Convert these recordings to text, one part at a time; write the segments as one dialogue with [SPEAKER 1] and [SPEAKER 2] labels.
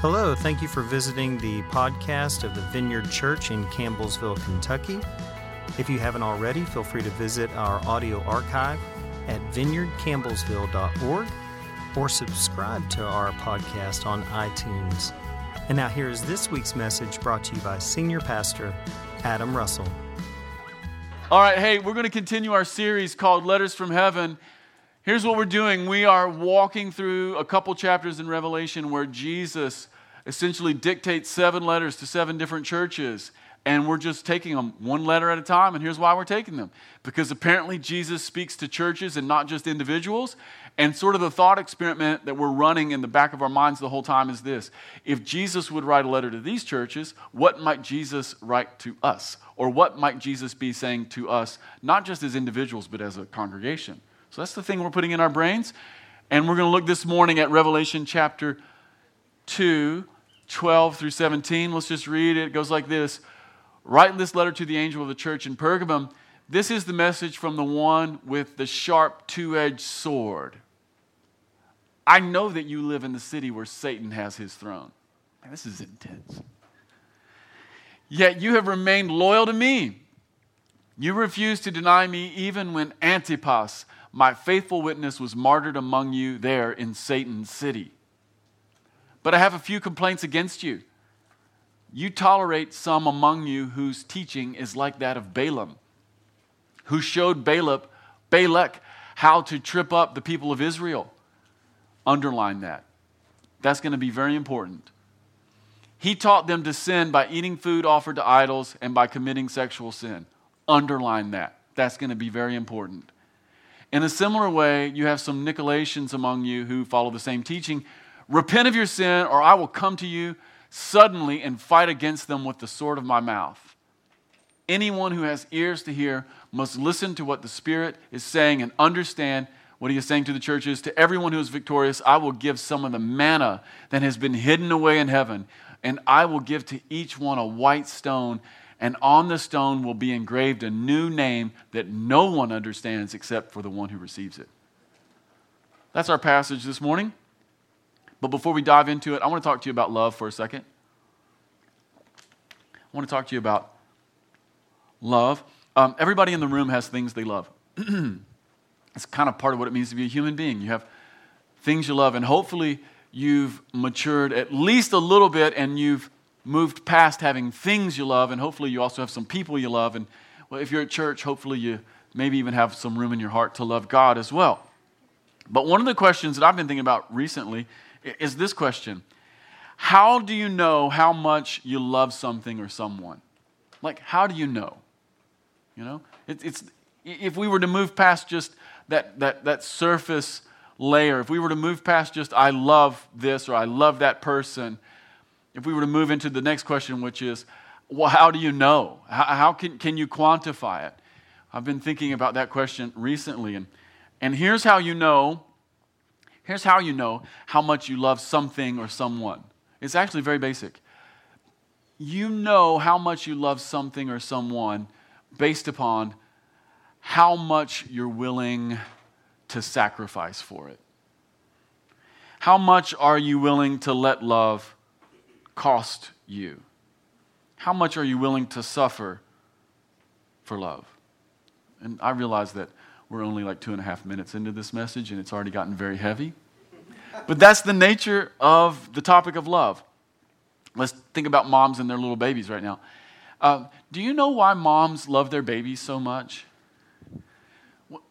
[SPEAKER 1] Hello, thank you for visiting the podcast of the Vineyard Church in Campbellsville, Kentucky. If you haven't already, feel free to visit our audio archive at vineyardcampbellsville.org or subscribe to our podcast on iTunes. And now, here is this week's message brought to you by Senior Pastor Adam Russell.
[SPEAKER 2] All right, hey, we're going to continue our series called Letters from Heaven. Here's what we're doing we are walking through a couple chapters in Revelation where Jesus essentially dictates seven letters to seven different churches. And we're just taking them one letter at a time. And here's why we're taking them because apparently Jesus speaks to churches and not just individuals. And sort of the thought experiment that we're running in the back of our minds the whole time is this if Jesus would write a letter to these churches, what might Jesus write to us? Or what might Jesus be saying to us, not just as individuals, but as a congregation? So that's the thing we're putting in our brains. And we're going to look this morning at Revelation chapter 2, 12 through 17. Let's just read it. It goes like this Write this letter to the angel of the church in Pergamum. This is the message from the one with the sharp two edged sword. I know that you live in the city where Satan has his throne. Man, this is intense. Yet you have remained loyal to me. You refused to deny me even when Antipas, my faithful witness was martyred among you there in Satan's city. But I have a few complaints against you. You tolerate some among you whose teaching is like that of Balaam, who showed Balak, Balak how to trip up the people of Israel. Underline that. That's going to be very important. He taught them to sin by eating food offered to idols and by committing sexual sin. Underline that. That's going to be very important. In a similar way, you have some Nicolaitans among you who follow the same teaching. Repent of your sin, or I will come to you suddenly and fight against them with the sword of my mouth. Anyone who has ears to hear must listen to what the Spirit is saying and understand what he is saying to the churches. To everyone who is victorious, I will give some of the manna that has been hidden away in heaven, and I will give to each one a white stone and on the stone will be engraved a new name that no one understands except for the one who receives it. That's our passage this morning. But before we dive into it, I want to talk to you about love for a second. I want to talk to you about love. Um, everybody in the room has things they love. it's kind of part of what it means to be a human being. You have things you love, and hopefully you've matured at least a little bit and you've moved past having things you love, and hopefully you also have some people you love. And well, if you're at church, hopefully you maybe even have some room in your heart to love God as well. But one of the questions that I've been thinking about recently is this question How do you know how much you love something or someone? Like, how do you know? You know, it, it's if we were to move past just that, that, that surface layer, if we were to move past just I love this or I love that person, if we were to move into the next question, which is, well, how do you know? How, how can, can you quantify it? I've been thinking about that question recently, and, and here's how you know. Here's how you know how much you love something or someone. It's actually very basic. You know how much you love something or someone based upon how much you're willing to sacrifice for it. How much are you willing to let love cost you? How much are you willing to suffer for love? And I realize that we're only like two and a half minutes into this message and it's already gotten very heavy. But that's the nature of the topic of love. Let's think about moms and their little babies right now. Uh, do you know why moms love their babies so much?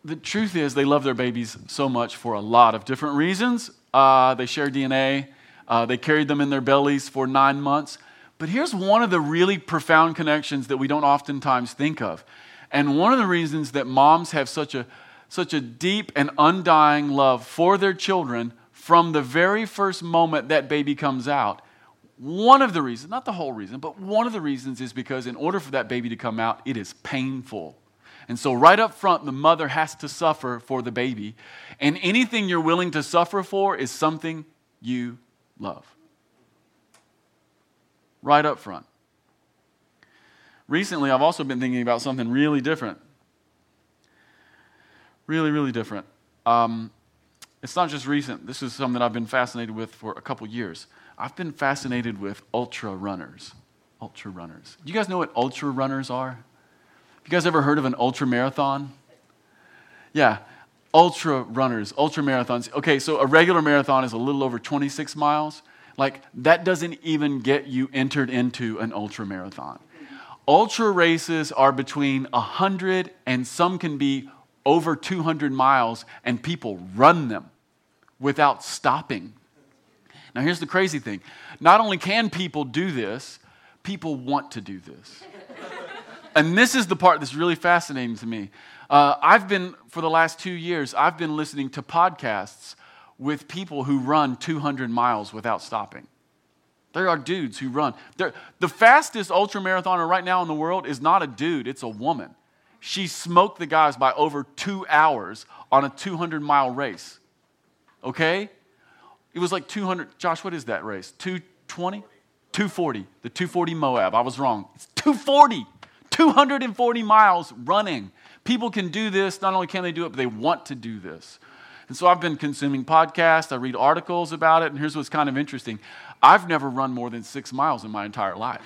[SPEAKER 2] The truth is, they love their babies so much for a lot of different reasons. Uh, they share DNA, uh, they carried them in their bellies for nine months. But here's one of the really profound connections that we don't oftentimes think of. And one of the reasons that moms have such a, such a deep and undying love for their children from the very first moment that baby comes out, one of the reasons, not the whole reason, but one of the reasons is because in order for that baby to come out, it is painful. And so, right up front, the mother has to suffer for the baby. And anything you're willing to suffer for is something you love. Right up front. Recently, I've also been thinking about something really different. Really, really different. Um, it's not just recent. This is something I've been fascinated with for a couple years. I've been fascinated with ultra runners. Ultra runners. Do you guys know what ultra runners are? Have you guys ever heard of an ultra marathon? Yeah, ultra runners, ultra marathons. Okay, so a regular marathon is a little over 26 miles. Like, that doesn't even get you entered into an ultra marathon. Ultra races are between 100 and some can be over 200 miles, and people run them without stopping. Now, here's the crazy thing not only can people do this, people want to do this. and this is the part that's really fascinating to me. Uh, I've been, for the last two years, I've been listening to podcasts with people who run 200 miles without stopping. There are dudes who run. They're, the fastest ultra marathoner right now in the world is not a dude, it's a woman. She smoked the guys by over two hours on a 200 mile race. Okay? It was like 200. Josh, what is that race? 220? 240. The 240 Moab. I was wrong. It's 240. 240 miles running. People can do this. Not only can they do it, but they want to do this. And so I've been consuming podcasts. I read articles about it. And here's what's kind of interesting I've never run more than six miles in my entire life.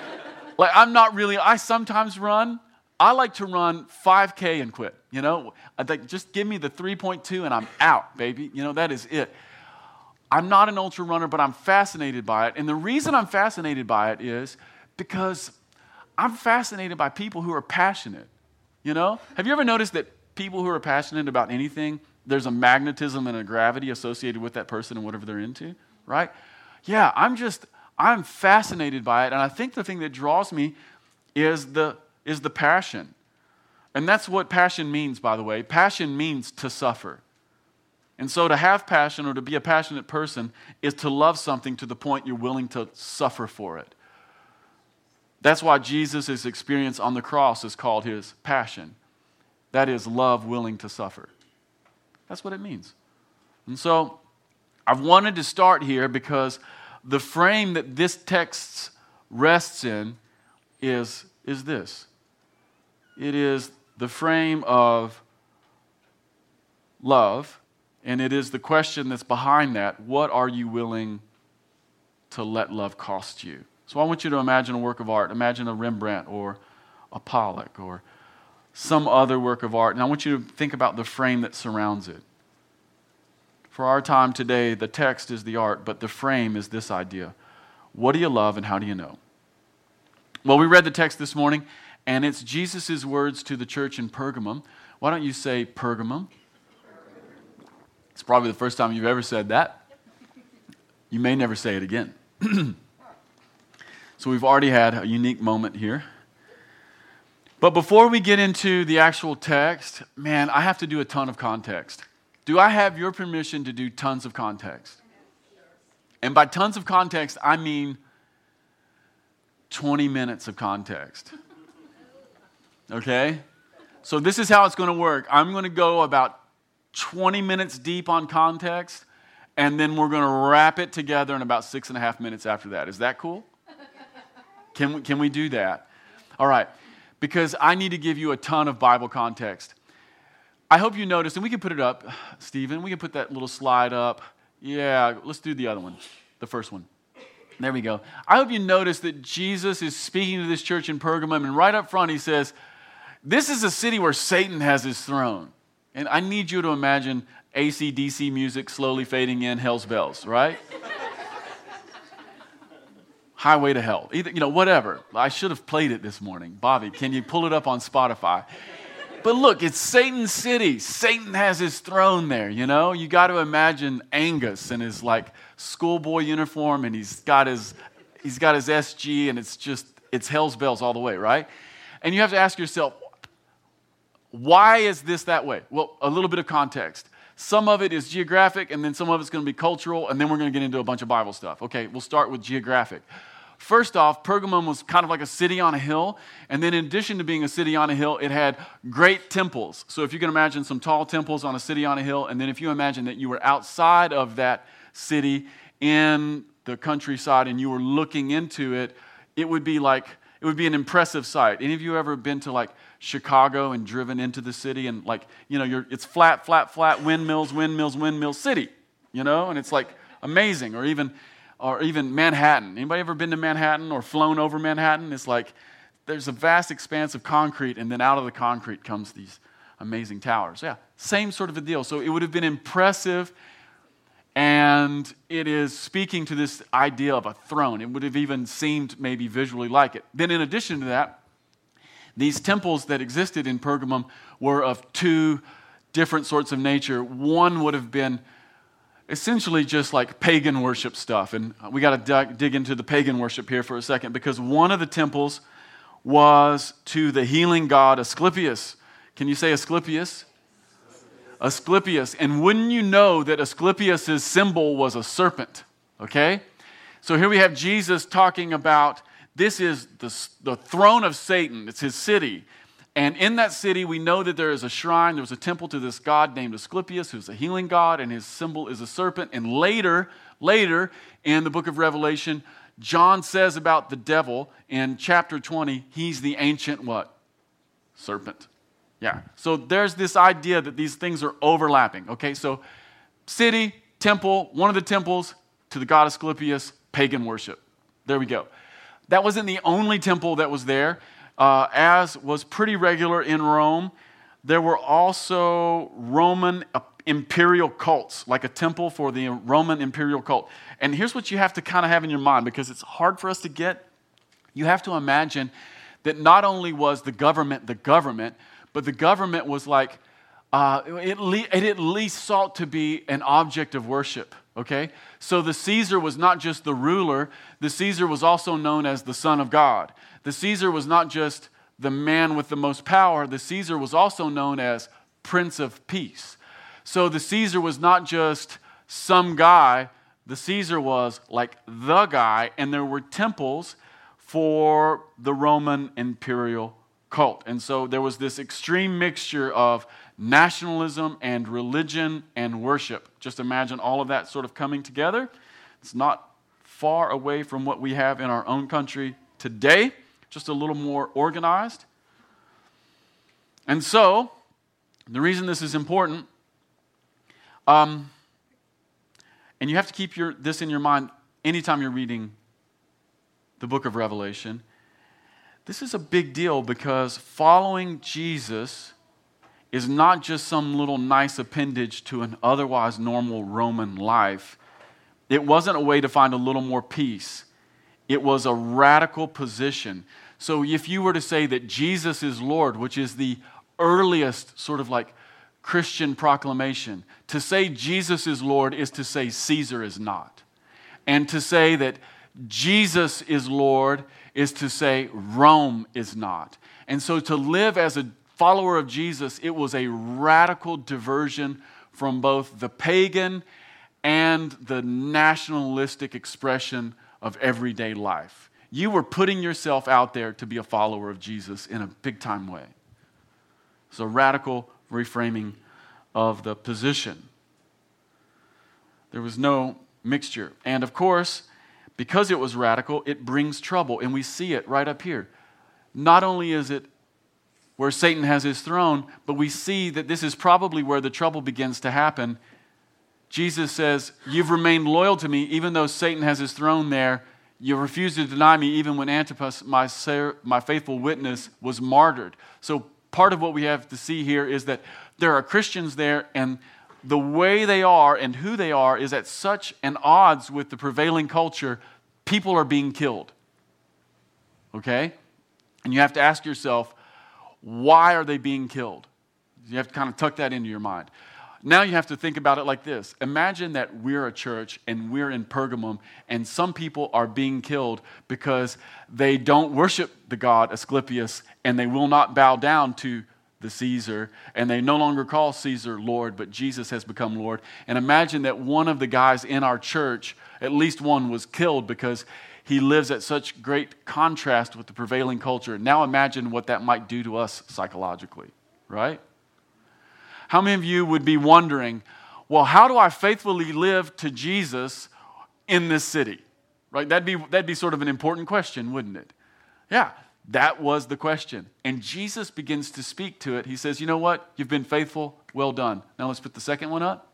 [SPEAKER 2] like, I'm not really, I sometimes run. I like to run 5K and quit. You know, just give me the 3.2 and I'm out, baby. You know, that is it. I'm not an ultra runner, but I'm fascinated by it. And the reason I'm fascinated by it is because I'm fascinated by people who are passionate. You know? Have you ever noticed that people who are passionate about anything, there's a magnetism and a gravity associated with that person and whatever they're into, right? Yeah, I'm just I'm fascinated by it and I think the thing that draws me is the is the passion. And that's what passion means by the way. Passion means to suffer. And so to have passion or to be a passionate person is to love something to the point you're willing to suffer for it. That's why Jesus' experience on the cross is called his passion. That is love willing to suffer. That's what it means. And so I've wanted to start here because the frame that this text rests in is, is this it is the frame of love and it is the question that's behind that what are you willing to let love cost you? So I want you to imagine a work of art. Imagine a Rembrandt or a Pollock or some other work of art. And I want you to think about the frame that surrounds it. For our time today, the text is the art, but the frame is this idea What do you love and how do you know? Well, we read the text this morning, and it's Jesus' words to the church in Pergamum. Why don't you say Pergamum? It's probably the first time you've ever said that. You may never say it again. so we've already had a unique moment here. But before we get into the actual text, man, I have to do a ton of context. Do I have your permission to do tons of context? And by tons of context, I mean 20 minutes of context. Okay? So this is how it's going to work. I'm going to go about 20 minutes deep on context, and then we're going to wrap it together in about six and a half minutes after that. Is that cool? Can we, can we do that? All right, because I need to give you a ton of Bible context. I hope you noticed, and we can put it up, Stephen. We can put that little slide up. Yeah, let's do the other one, the first one. There we go. I hope you noticed that Jesus is speaking to this church in Pergamum, and right up front he says, This is a city where Satan has his throne. And I need you to imagine AC/DC music slowly fading in, Hell's Bells, right? Highway to Hell. Either, you know, whatever. I should have played it this morning. Bobby, can you pull it up on Spotify? But look, it's Satan's city. Satan has his throne there, you know? You got to imagine Angus in his like schoolboy uniform and he's got his he's got his SG and it's just it's hell's bells all the way, right? And you have to ask yourself, why is this that way? Well, a little bit of context. Some of it is geographic, and then some of it's going to be cultural, and then we're going to get into a bunch of Bible stuff. Okay, we'll start with geographic. First off, Pergamum was kind of like a city on a hill, and then in addition to being a city on a hill, it had great temples. So if you can imagine some tall temples on a city on a hill, and then if you imagine that you were outside of that city in the countryside and you were looking into it, it would be like it would be an impressive sight. Any of you ever been to like Chicago and driven into the city and like, you know, it's flat, flat, flat, windmills, windmills, windmills, city, you know, and it's like amazing. Or even or even Manhattan. Anybody ever been to Manhattan or flown over Manhattan? It's like there's a vast expanse of concrete, and then out of the concrete comes these amazing towers. Yeah, same sort of a deal. So it would have been impressive, and it is speaking to this idea of a throne. It would have even seemed maybe visually like it. Then, in addition to that, these temples that existed in Pergamum were of two different sorts of nature. One would have been essentially just like pagan worship stuff. And we got to dig into the pagan worship here for a second because one of the temples was to the healing god Asclepius. Can you say Asclepius? Asclepius. And wouldn't you know that Asclepius' symbol was a serpent? Okay? So here we have Jesus talking about this is the, the throne of Satan, it's his city. And in that city, we know that there is a shrine, there's a temple to this god named Asclepius, who's a healing god, and his symbol is a serpent. And later, later in the book of Revelation, John says about the devil in chapter 20, he's the ancient what? Serpent. Yeah. So there's this idea that these things are overlapping. Okay, so city, temple, one of the temples to the god Asclepius, pagan worship. There we go. That wasn't the only temple that was there, uh, as was pretty regular in Rome. There were also Roman imperial cults, like a temple for the Roman imperial cult. And here's what you have to kind of have in your mind because it's hard for us to get. You have to imagine that not only was the government the government, but the government was like, uh, it, it at least sought to be an object of worship. Okay? So the Caesar was not just the ruler, the Caesar was also known as the Son of God. The Caesar was not just the man with the most power, the Caesar was also known as Prince of Peace. So the Caesar was not just some guy, the Caesar was like the guy, and there were temples for the Roman imperial cult. And so there was this extreme mixture of nationalism and religion and worship. Just imagine all of that sort of coming together. It's not far away from what we have in our own country today, just a little more organized. And so, the reason this is important, um, and you have to keep your, this in your mind anytime you're reading the book of Revelation. This is a big deal because following Jesus is not just some little nice appendage to an otherwise normal Roman life. It wasn't a way to find a little more peace, it was a radical position. So if you were to say that Jesus is Lord, which is the earliest sort of like Christian proclamation, to say Jesus is Lord is to say Caesar is not. And to say that Jesus is Lord is to say Rome is not. And so to live as a follower of Jesus, it was a radical diversion from both the pagan and the nationalistic expression of everyday life. You were putting yourself out there to be a follower of Jesus in a big time way. A radical reframing of the position. There was no mixture. And of course, because it was radical, it brings trouble. And we see it right up here. Not only is it where Satan has his throne, but we see that this is probably where the trouble begins to happen. Jesus says, You've remained loyal to me, even though Satan has his throne there. You refused to deny me, even when Antipas, my, my faithful witness, was martyred. So, part of what we have to see here is that there are Christians there, and the way they are and who they are is at such an odds with the prevailing culture, people are being killed. Okay? And you have to ask yourself, why are they being killed? You have to kind of tuck that into your mind. Now you have to think about it like this Imagine that we're a church and we're in Pergamum, and some people are being killed because they don't worship the god Asclepius and they will not bow down to the Caesar, and they no longer call Caesar Lord, but Jesus has become Lord. And imagine that one of the guys in our church, at least one, was killed because he lives at such great contrast with the prevailing culture. Now imagine what that might do to us psychologically, right? How many of you would be wondering, well, how do I faithfully live to Jesus in this city? Right? That'd be, that'd be sort of an important question, wouldn't it? Yeah, that was the question. And Jesus begins to speak to it. He says, You know what? You've been faithful. Well done. Now let's put the second one up.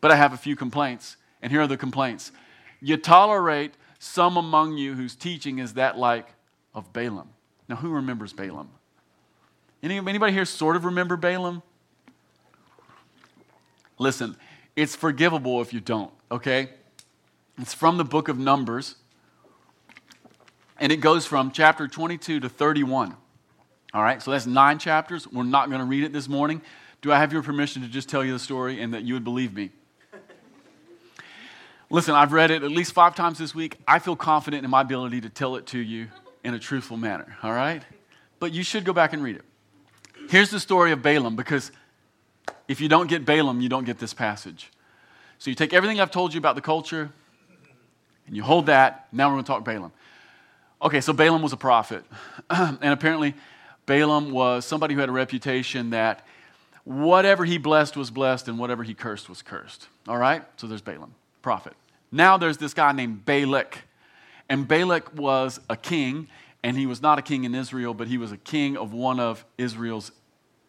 [SPEAKER 2] But I have a few complaints. And here are the complaints You tolerate some among you whose teaching is that like of Balaam. Now, who remembers Balaam? Anybody here sort of remember Balaam? Listen, it's forgivable if you don't, okay? It's from the book of Numbers, and it goes from chapter 22 to 31. All right, so that's nine chapters. We're not going to read it this morning. Do I have your permission to just tell you the story and that you would believe me? Listen, I've read it at least five times this week. I feel confident in my ability to tell it to you in a truthful manner, all right? But you should go back and read it. Here's the story of Balaam because if you don't get Balaam, you don't get this passage. So you take everything I've told you about the culture and you hold that. Now we're going to talk Balaam. Okay, so Balaam was a prophet. and apparently, Balaam was somebody who had a reputation that whatever he blessed was blessed and whatever he cursed was cursed. All right? So there's Balaam, prophet. Now there's this guy named Balak. And Balak was a king, and he was not a king in Israel, but he was a king of one of Israel's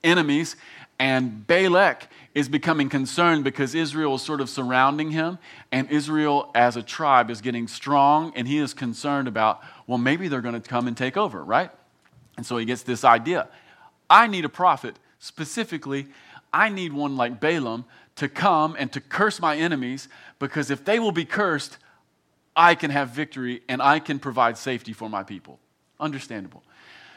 [SPEAKER 2] enemies. And Balak is becoming concerned because Israel is sort of surrounding him, and Israel as a tribe is getting strong, and he is concerned about, well, maybe they're going to come and take over, right? And so he gets this idea I need a prophet. Specifically, I need one like Balaam to come and to curse my enemies because if they will be cursed, I can have victory and I can provide safety for my people. Understandable.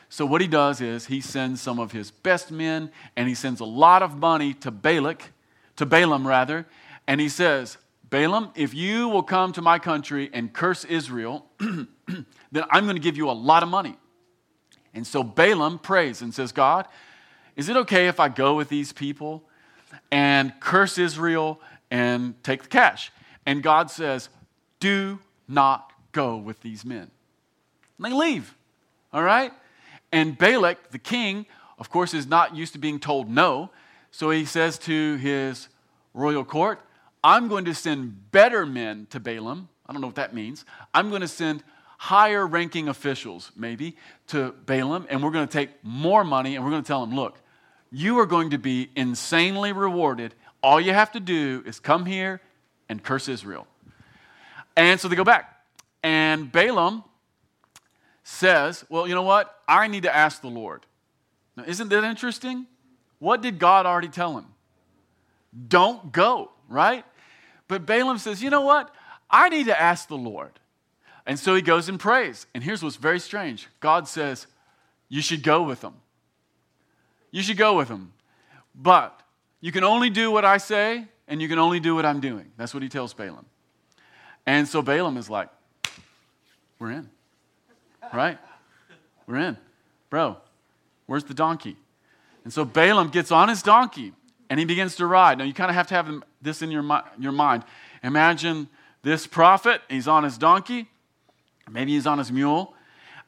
[SPEAKER 2] So, what he does is he sends some of his best men and he sends a lot of money to Balak, to Balaam rather, and he says, Balaam, if you will come to my country and curse Israel, then I'm going to give you a lot of money. And so Balaam prays and says, God, is it okay if I go with these people and curse Israel and take the cash? And God says, Do not go with these men. And they leave. All right? And Balak, the king, of course, is not used to being told no. So he says to his royal court, I'm going to send better men to Balaam. I don't know what that means. I'm going to send higher ranking officials, maybe, to Balaam, and we're going to take more money and we're going to tell him, look, you are going to be insanely rewarded. All you have to do is come here and curse Israel. And so they go back. And Balaam says, Well, you know what? I need to ask the Lord. Now, isn't that interesting? What did God already tell him? Don't go, right? But Balaam says, You know what? I need to ask the Lord. And so he goes and prays. And here's what's very strange God says, You should go with them. You should go with them. But you can only do what I say, and you can only do what I'm doing. That's what he tells Balaam. And so Balaam is like, We're in. Right? We're in. Bro, where's the donkey? And so Balaam gets on his donkey and he begins to ride. Now, you kind of have to have this in your, your mind. Imagine this prophet, he's on his donkey, Maybe he's on his mule.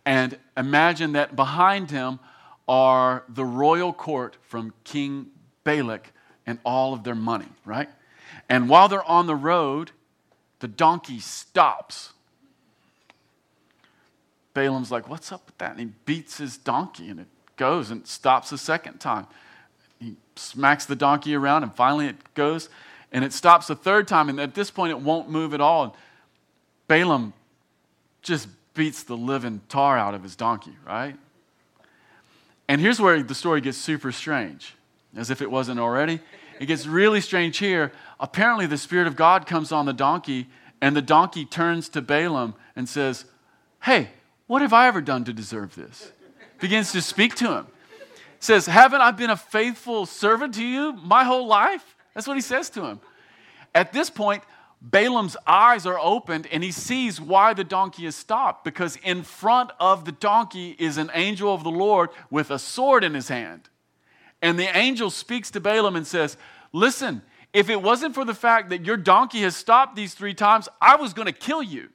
[SPEAKER 2] And imagine that behind him are the royal court from King Balak and all of their money, right? And while they're on the road, the donkey stops. Balaam's like, What's up with that? And he beats his donkey and it goes and stops a second time. He smacks the donkey around and finally it goes and it stops a third time. And at this point, it won't move at all. And Balaam just beats the living tar out of his donkey, right? And here's where the story gets super strange, as if it wasn't already. It gets really strange here. Apparently, the Spirit of God comes on the donkey, and the donkey turns to Balaam and says, Hey, what have I ever done to deserve this? Begins to speak to him. Says, Haven't I been a faithful servant to you my whole life? That's what he says to him. At this point, Balaam's eyes are opened and he sees why the donkey is stopped because in front of the donkey is an angel of the Lord with a sword in his hand. And the angel speaks to Balaam and says, Listen, if it wasn't for the fact that your donkey has stopped these three times, I was going to kill you.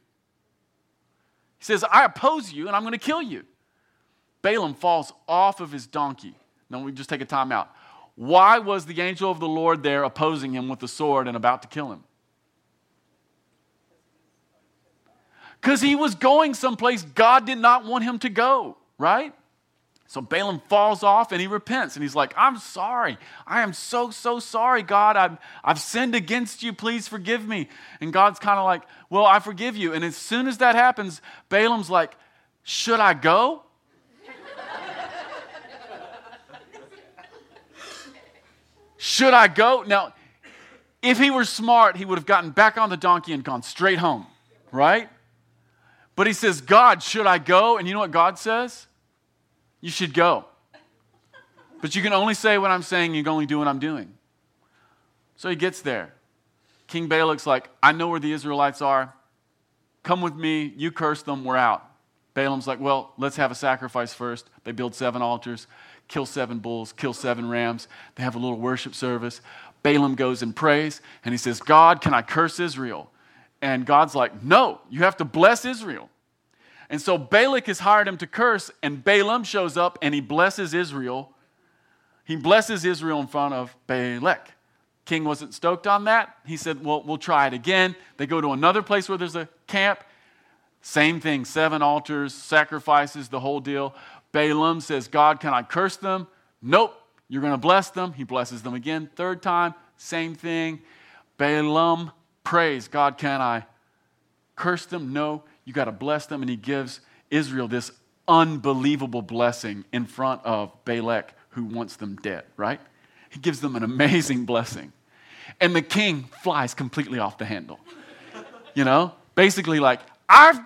[SPEAKER 2] He says, I oppose you and I'm going to kill you. Balaam falls off of his donkey. Now we just take a time out. Why was the angel of the Lord there opposing him with the sword and about to kill him? because he was going someplace God did not want him to go, right? So Balaam falls off and he repents and he's like, I'm sorry. I am so, so sorry, God. I've, I've sinned against you. Please forgive me. And God's kind of like, Well, I forgive you. And as soon as that happens, Balaam's like, Should I go? Should I go? Now, if he were smart, he would have gotten back on the donkey and gone straight home, right? But he says, God, should I go? And you know what God says? You should go. But you can only say what I'm saying, you can only do what I'm doing. So he gets there. King Balak's like, I know where the Israelites are. Come with me. You curse them. We're out. Balaam's like, well, let's have a sacrifice first. They build seven altars, kill seven bulls, kill seven rams. They have a little worship service. Balaam goes and prays, and he says, God, can I curse Israel? And God's like, no, you have to bless Israel. And so Balak has hired him to curse, and Balaam shows up and he blesses Israel. He blesses Israel in front of Balak. King wasn't stoked on that. He said, Well, we'll try it again. They go to another place where there's a camp. Same thing, seven altars, sacrifices, the whole deal. Balaam says, God, can I curse them? Nope, you're going to bless them. He blesses them again. Third time, same thing. Balaam prays, God, can I curse them? No you got to bless them. And he gives Israel this unbelievable blessing in front of Balak, who wants them dead, right? He gives them an amazing blessing. And the king flies completely off the handle. You know, basically, like, I've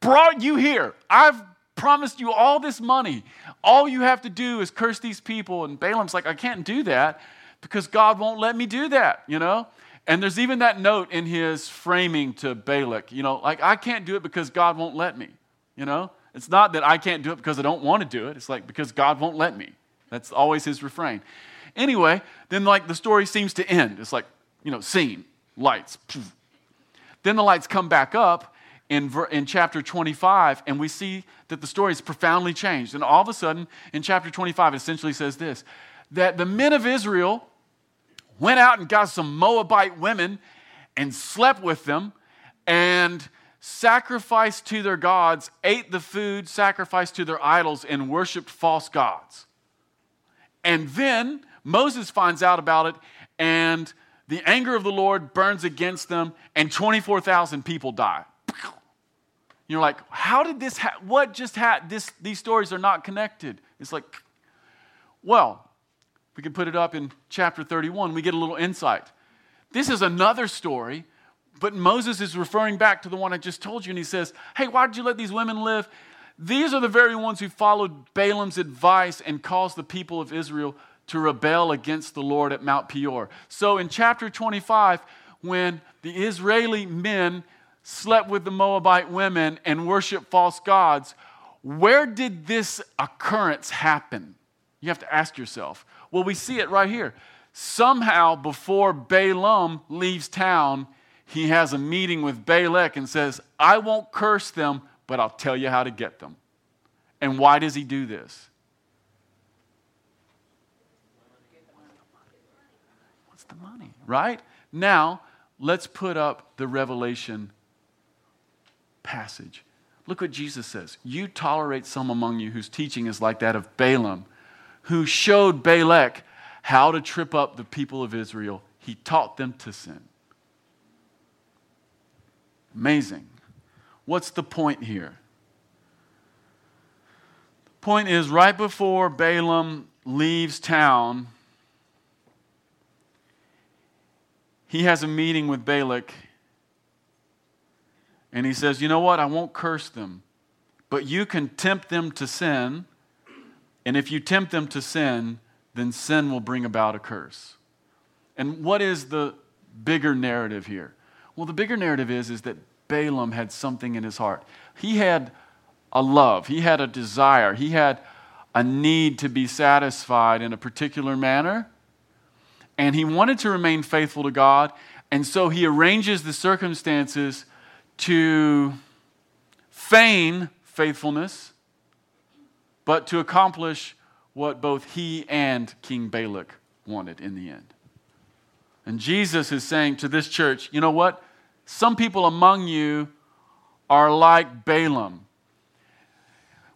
[SPEAKER 2] brought you here. I've promised you all this money. All you have to do is curse these people. And Balaam's like, I can't do that because God won't let me do that, you know? And there's even that note in his framing to Balak, you know, like, I can't do it because God won't let me, you know? It's not that I can't do it because I don't want to do it. It's like because God won't let me. That's always his refrain. Anyway, then like the story seems to end. It's like, you know, scene, lights. Then the lights come back up in, in chapter 25, and we see that the story is profoundly changed. And all of a sudden, in chapter 25, it essentially says this that the men of Israel went out and got some Moabite women and slept with them and sacrificed to their gods, ate the food, sacrificed to their idols, and worshiped false gods. And then Moses finds out about it, and the anger of the Lord burns against them, and 24,000 people die. You're like, how did this, ha- what just happened? These stories are not connected. It's like, well, we can put it up in chapter 31. We get a little insight. This is another story, but Moses is referring back to the one I just told you, and he says, Hey, why did you let these women live? These are the very ones who followed Balaam's advice and caused the people of Israel to rebel against the Lord at Mount Peor. So in chapter 25, when the Israeli men slept with the Moabite women and worshiped false gods, where did this occurrence happen? You have to ask yourself. Well, we see it right here. Somehow, before Balaam leaves town, he has a meeting with Balak and says, I won't curse them, but I'll tell you how to get them. And why does he do this? What's the money? Right? Now, let's put up the Revelation passage. Look what Jesus says. You tolerate some among you whose teaching is like that of Balaam who showed Balak how to trip up the people of Israel. He taught them to sin. Amazing. What's the point here? The point is right before Balaam leaves town, he has a meeting with Balak and he says, You know what? I won't curse them, but you can tempt them to sin and if you tempt them to sin, then sin will bring about a curse. And what is the bigger narrative here? Well, the bigger narrative is, is that Balaam had something in his heart. He had a love, he had a desire, he had a need to be satisfied in a particular manner. And he wanted to remain faithful to God. And so he arranges the circumstances to feign faithfulness but to accomplish what both he and King Balak wanted in the end. And Jesus is saying to this church, you know what? Some people among you are like Balaam.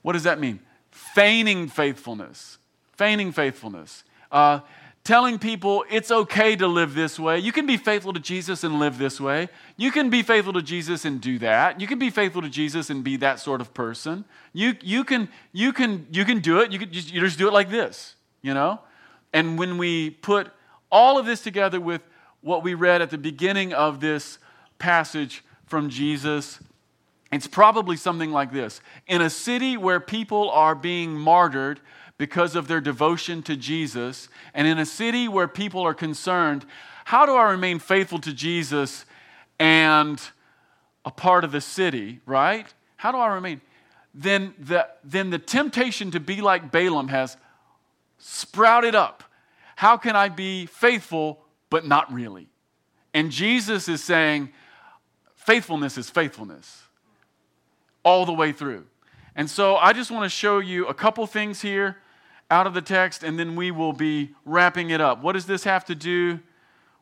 [SPEAKER 2] What does that mean? feigning faithfulness, feigning faithfulness, uh, telling people it's okay to live this way. You can be faithful to Jesus and live this way. You can be faithful to Jesus and do that. You can be faithful to Jesus and be that sort of person. You, you, can, you, can, you can do it. You, can just, you just do it like this, you know? And when we put all of this together with what we read at the beginning of this passage from Jesus, it's probably something like this In a city where people are being martyred because of their devotion to Jesus, and in a city where people are concerned, how do I remain faithful to Jesus and a part of the city, right? How do I remain? Then the, then the temptation to be like Balaam has sprouted up. How can I be faithful but not really? And Jesus is saying, faithfulness is faithfulness all the way through. And so I just want to show you a couple things here out of the text, and then we will be wrapping it up. What does this have to do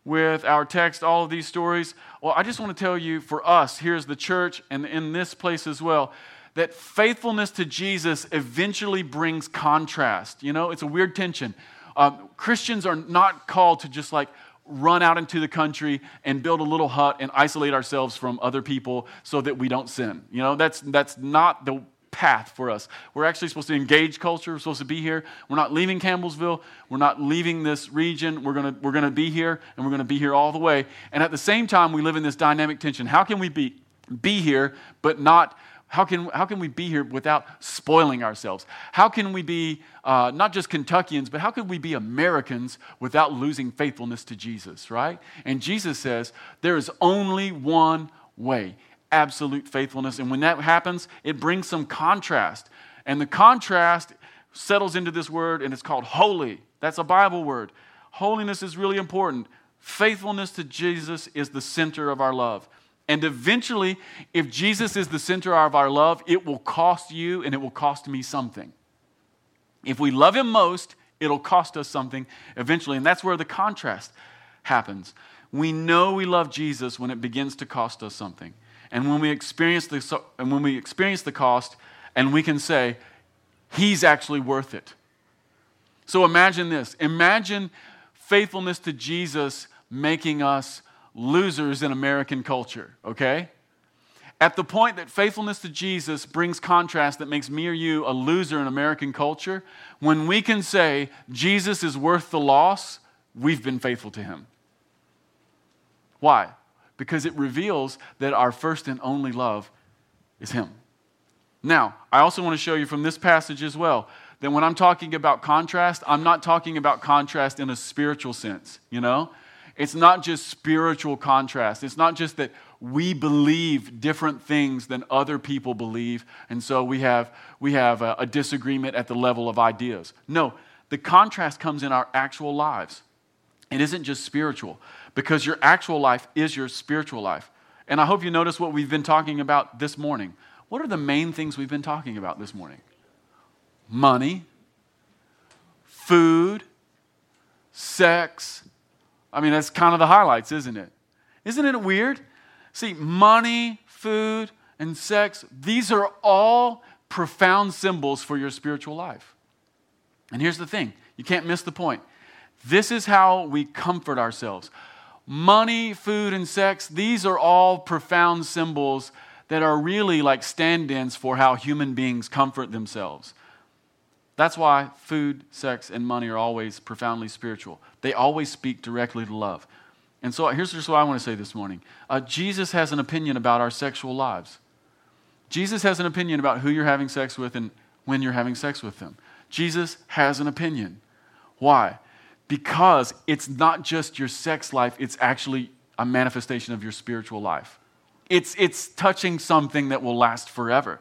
[SPEAKER 2] with our text, all of these stories? Well, I just want to tell you for us, here's the church, and in this place as well, that faithfulness to Jesus eventually brings contrast. You know, it's a weird tension. Uh, Christians are not called to just like run out into the country and build a little hut and isolate ourselves from other people so that we don't sin. You know, that's, that's not the path for us. We're actually supposed to engage culture. We're supposed to be here. We're not leaving Campbellsville. We're not leaving this region. We're going we're gonna be here, and we're going to be here all the way. And at the same time, we live in this dynamic tension. How can we be, be here, but not how can, how can we be here without spoiling ourselves? How can we be uh, not just Kentuckians, but how can we be Americans without losing faithfulness to Jesus, right? And Jesus says there is only one way absolute faithfulness. And when that happens, it brings some contrast. And the contrast settles into this word, and it's called holy. That's a Bible word. Holiness is really important. Faithfulness to Jesus is the center of our love. And eventually, if Jesus is the center of our love, it will cost you and it will cost me something. If we love Him most, it'll cost us something eventually. And that's where the contrast happens. We know we love Jesus when it begins to cost us something. And when we experience the, and when we experience the cost, and we can say, He's actually worth it. So imagine this imagine faithfulness to Jesus making us losers in American culture, okay? At the point that faithfulness to Jesus brings contrast that makes me or you a loser in American culture, when we can say Jesus is worth the loss, we've been faithful to him. Why? Because it reveals that our first and only love is Him. Now, I also want to show you from this passage as well that when I'm talking about contrast, I'm not talking about contrast in a spiritual sense, you know? It's not just spiritual contrast. It's not just that we believe different things than other people believe, and so we have, we have a, a disagreement at the level of ideas. No, the contrast comes in our actual lives. It isn't just spiritual because your actual life is your spiritual life. And I hope you notice what we've been talking about this morning. What are the main things we've been talking about this morning? Money, food, sex. I mean, that's kind of the highlights, isn't it? Isn't it weird? See, money, food, and sex, these are all profound symbols for your spiritual life. And here's the thing you can't miss the point. This is how we comfort ourselves money, food, and sex, these are all profound symbols that are really like stand ins for how human beings comfort themselves. That's why food, sex, and money are always profoundly spiritual. They always speak directly to love. And so here's just what I want to say this morning uh, Jesus has an opinion about our sexual lives. Jesus has an opinion about who you're having sex with and when you're having sex with them. Jesus has an opinion. Why? Because it's not just your sex life, it's actually a manifestation of your spiritual life. It's, it's touching something that will last forever.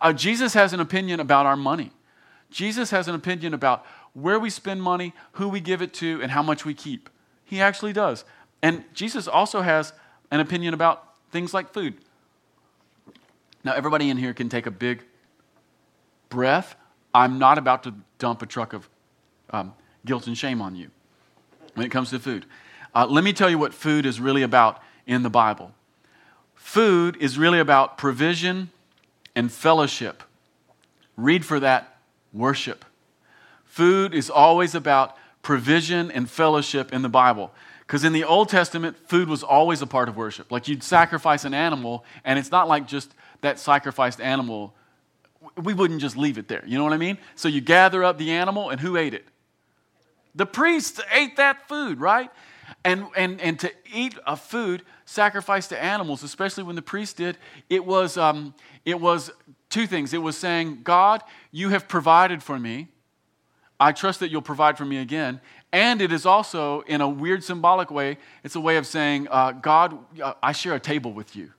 [SPEAKER 2] Uh, Jesus has an opinion about our money. Jesus has an opinion about where we spend money, who we give it to, and how much we keep. He actually does. And Jesus also has an opinion about things like food. Now, everybody in here can take a big breath. I'm not about to dump a truck of um, guilt and shame on you when it comes to food. Uh, let me tell you what food is really about in the Bible. Food is really about provision and fellowship. Read for that worship. Food is always about provision and fellowship in the Bible. Because in the Old Testament, food was always a part of worship. Like you'd sacrifice an animal, and it's not like just that sacrificed animal, we wouldn't just leave it there. You know what I mean? So you gather up the animal, and who ate it? The priests ate that food, right? And, and, and to eat a food sacrificed to animals, especially when the priest did, it was, um, it was two things. It was saying, God, you have provided for me. I trust that you'll provide for me again. And it is also, in a weird symbolic way, it's a way of saying, uh, God, uh, I share a table with you.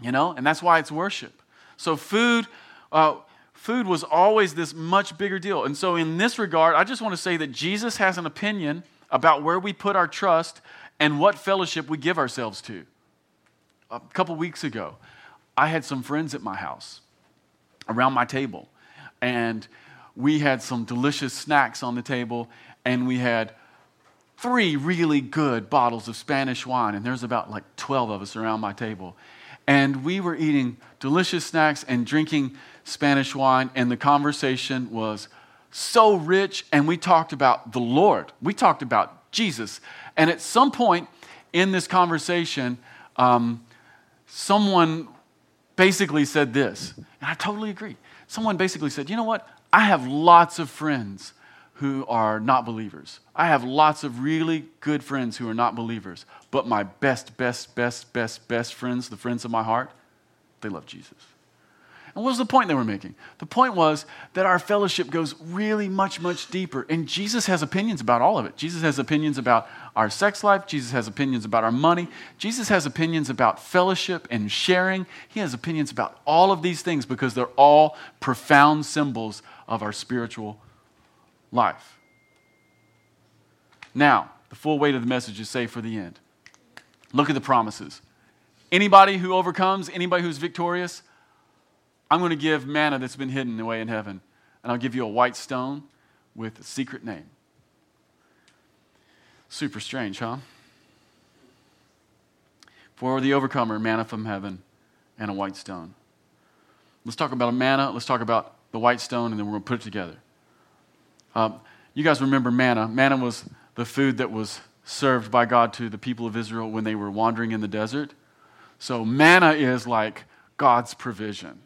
[SPEAKER 2] You know, and that's why it's worship. So food, uh, food was always this much bigger deal. And so, in this regard, I just want to say that Jesus has an opinion about where we put our trust and what fellowship we give ourselves to. A couple weeks ago, I had some friends at my house around my table, and we had some delicious snacks on the table, and we had three really good bottles of Spanish wine, and there's about like 12 of us around my table. And we were eating delicious snacks and drinking Spanish wine, and the conversation was so rich, and we talked about the Lord. We talked about Jesus. And at some point in this conversation, um, someone basically said this, and I totally agree. Someone basically said, You know what? I have lots of friends who are not believers. I have lots of really good friends who are not believers. But my best, best, best, best, best friends, the friends of my heart, they love Jesus. And what was the point they were making? The point was that our fellowship goes really much, much deeper. And Jesus has opinions about all of it. Jesus has opinions about our sex life. Jesus has opinions about our money. Jesus has opinions about fellowship and sharing. He has opinions about all of these things because they're all profound symbols of our spiritual life. Now, the full weight of the message is saved for the end. Look at the promises. Anybody who overcomes, anybody who's victorious, I'm going to give manna that's been hidden away in heaven, and I'll give you a white stone with a secret name. Super strange, huh? For the overcomer, manna from heaven and a white stone. Let's talk about a manna. Let's talk about the white stone, and then we're going to put it together. Um, you guys remember manna. Manna was the food that was served by God to the people of Israel when they were wandering in the desert. So, manna is like God's provision.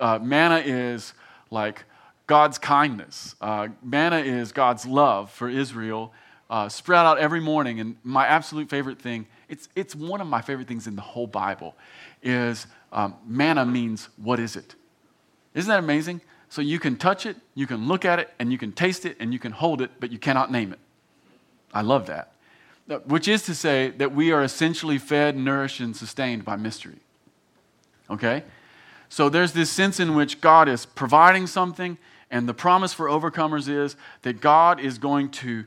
[SPEAKER 2] Uh, manna is like God's kindness. Uh, manna is God's love for Israel, uh, spread out every morning. And my absolute favorite thing, it's, it's one of my favorite things in the whole Bible, is um, manna means what is it? Isn't that amazing? So you can touch it, you can look at it, and you can taste it, and you can hold it, but you cannot name it. I love that. Which is to say that we are essentially fed, nourished, and sustained by mystery. Okay? So there's this sense in which God is providing something, and the promise for overcomers is that God is going to,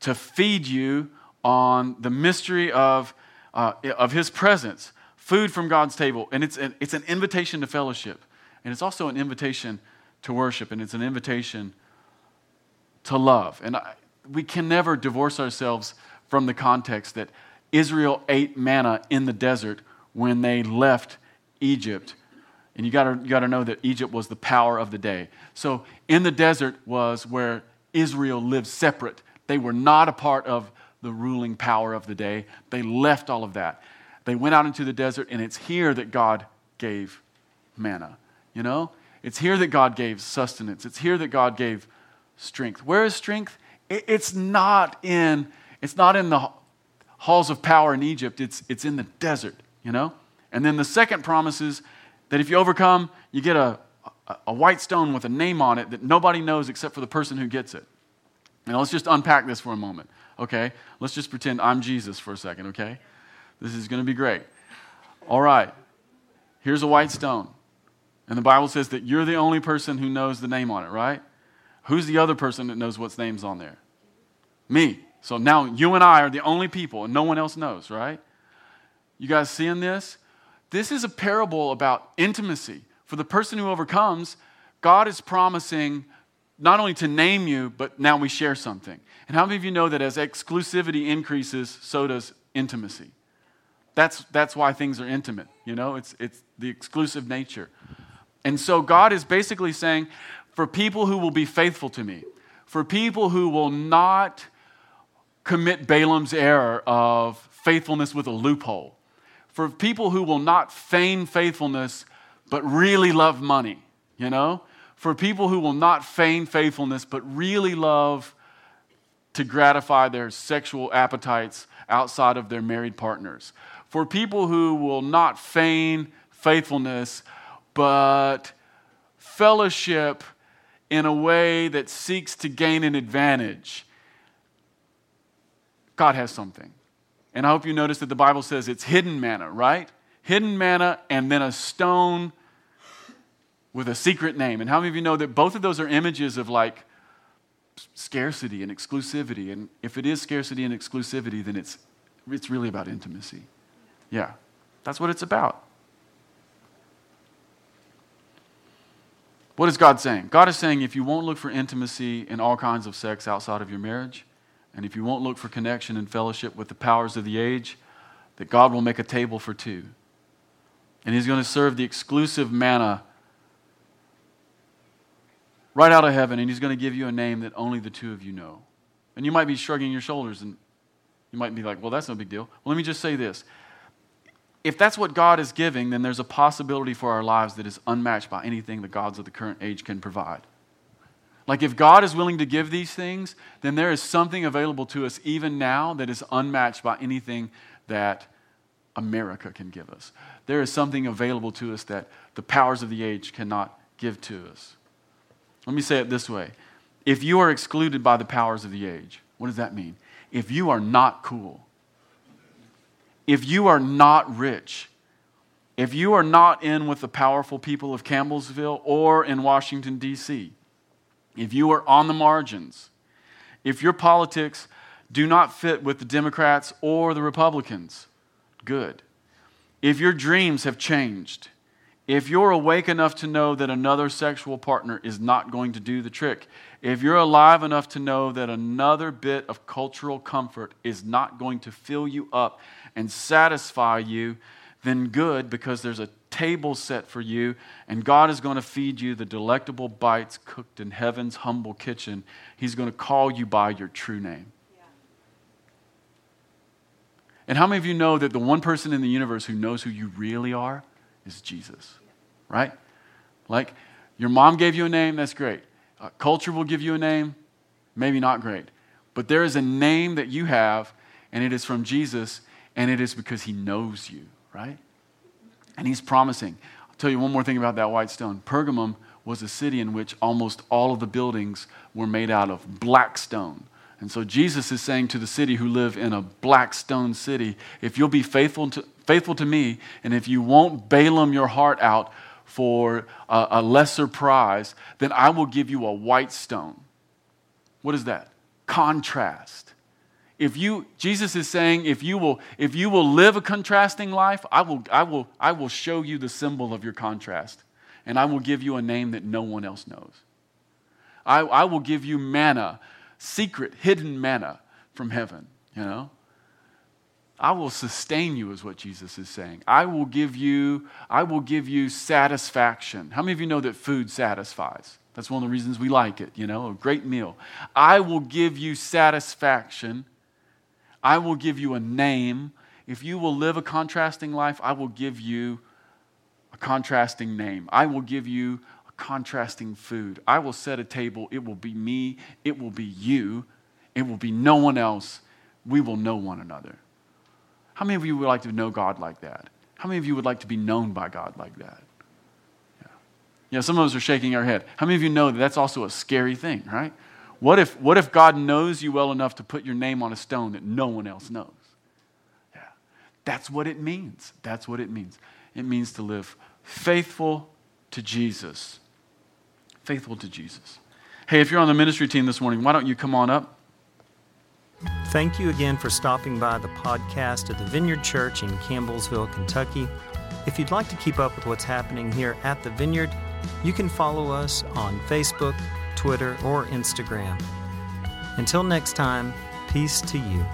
[SPEAKER 2] to feed you on the mystery of, uh, of His presence, food from God's table. And it's an, it's an invitation to fellowship, and it's also an invitation to worship, and it's an invitation to love. And I, we can never divorce ourselves from the context that Israel ate manna in the desert when they left Egypt. And you got you to know that Egypt was the power of the day. So in the desert was where Israel lived separate. They were not a part of the ruling power of the day. They left all of that. They went out into the desert, and it's here that God gave manna. You know? It's here that God gave sustenance. It's here that God gave strength. Where is strength? It's not in, it's not in the halls of power in Egypt. It's, it's in the desert, you know? And then the second promise is that if you overcome, you get a, a, white stone with a name on it that nobody knows except for the person who gets it. Now, let's just unpack this for a moment, okay? Let's just pretend I'm Jesus for a second, okay? This is going to be great. All right, here's a white stone. And the Bible says that you're the only person who knows the name on it, right? Who's the other person that knows what's name's on there? Me. So now you and I are the only people, and no one else knows, right? You guys seeing this? This is a parable about intimacy. For the person who overcomes, God is promising not only to name you, but now we share something. And how many of you know that as exclusivity increases, so does intimacy? That's, that's why things are intimate, you know? It's, it's the exclusive nature. And so God is basically saying, for people who will be faithful to me, for people who will not commit Balaam's error of faithfulness with a loophole, for people who will not feign faithfulness but really love money, you know? For people who will not feign faithfulness but really love to gratify their sexual appetites outside of their married partners. For people who will not feign faithfulness but fellowship in a way that seeks to gain an advantage. God has something. And I hope you notice that the Bible says it's hidden manna, right? Hidden manna and then a stone with a secret name. And how many of you know that both of those are images of like scarcity and exclusivity? And if it is scarcity and exclusivity, then it's, it's really about intimacy. Yeah, that's what it's about. What is God saying? God is saying if you won't look for intimacy in all kinds of sex outside of your marriage, and if you won't look for connection and fellowship with the powers of the age, that God will make a table for two. And He's going to serve the exclusive manna right out of heaven, and He's going to give you a name that only the two of you know. And you might be shrugging your shoulders, and you might be like, well, that's no big deal. Well, let me just say this if that's what God is giving, then there's a possibility for our lives that is unmatched by anything the gods of the current age can provide. Like, if God is willing to give these things, then there is something available to us even now that is unmatched by anything that America can give us. There is something available to us that the powers of the age cannot give to us. Let me say it this way if you are excluded by the powers of the age, what does that mean? If you are not cool, if you are not rich, if you are not in with the powerful people of Campbellsville or in Washington, D.C., if you are on the margins, if your politics do not fit with the Democrats or the Republicans, good. If your dreams have changed, if you're awake enough to know that another sexual partner is not going to do the trick, if you're alive enough to know that another bit of cultural comfort is not going to fill you up and satisfy you, then good, because there's a table set for you, and God is going to feed you the delectable bites cooked in heaven's humble kitchen. He's going to call you by your true name. Yeah. And how many of you know that the one person in the universe who knows who you really are is Jesus? Right? Like, your mom gave you a name, that's great. Uh, culture will give you a name, maybe not great. But there is a name that you have, and it is from Jesus, and it is because he knows you, right? And he's promising. I'll tell you one more thing about that white stone. Pergamum was a city in which almost all of the buildings were made out of black stone. And so Jesus is saying to the city who live in a black stone city, if you'll be faithful to, faithful to me, and if you won't Balaam your heart out for a, a lesser prize, then I will give you a white stone. What is that? Contrast if you jesus is saying if you will if you will live a contrasting life i will i will i will show you the symbol of your contrast. And i will give you a name that no one else knows. I, I will give you manna secret hidden manna from heaven you know? I will sustain you is what jesus is saying. I will give you i will give you satisfaction. How many of you know that food satisfies? That's one of the reasons we like it you know a great meal. I will give you satisfaction I will give you a name. If you will live a contrasting life, I will give you a contrasting name. I will give you a contrasting food. I will set a table. It will be me. It will be you. It will be no one else. We will know one another. How many of you would like to know God like that? How many of you would like to be known by God like that? Yeah. yeah, some of us are shaking our head. How many of you know that that's also a scary thing, right? What if, what if God knows you well enough to put your name on a stone that no one else knows? Yeah. That's what it means. That's what it means. It means to live faithful to Jesus. Faithful to Jesus. Hey, if you're on the ministry team this morning, why don't you come on up?
[SPEAKER 1] Thank you again for stopping by the podcast of the Vineyard Church in Campbellsville, Kentucky. If you'd like to keep up with what's happening here at the Vineyard, you can follow us on Facebook, Twitter, or Instagram. Until next time, peace to you.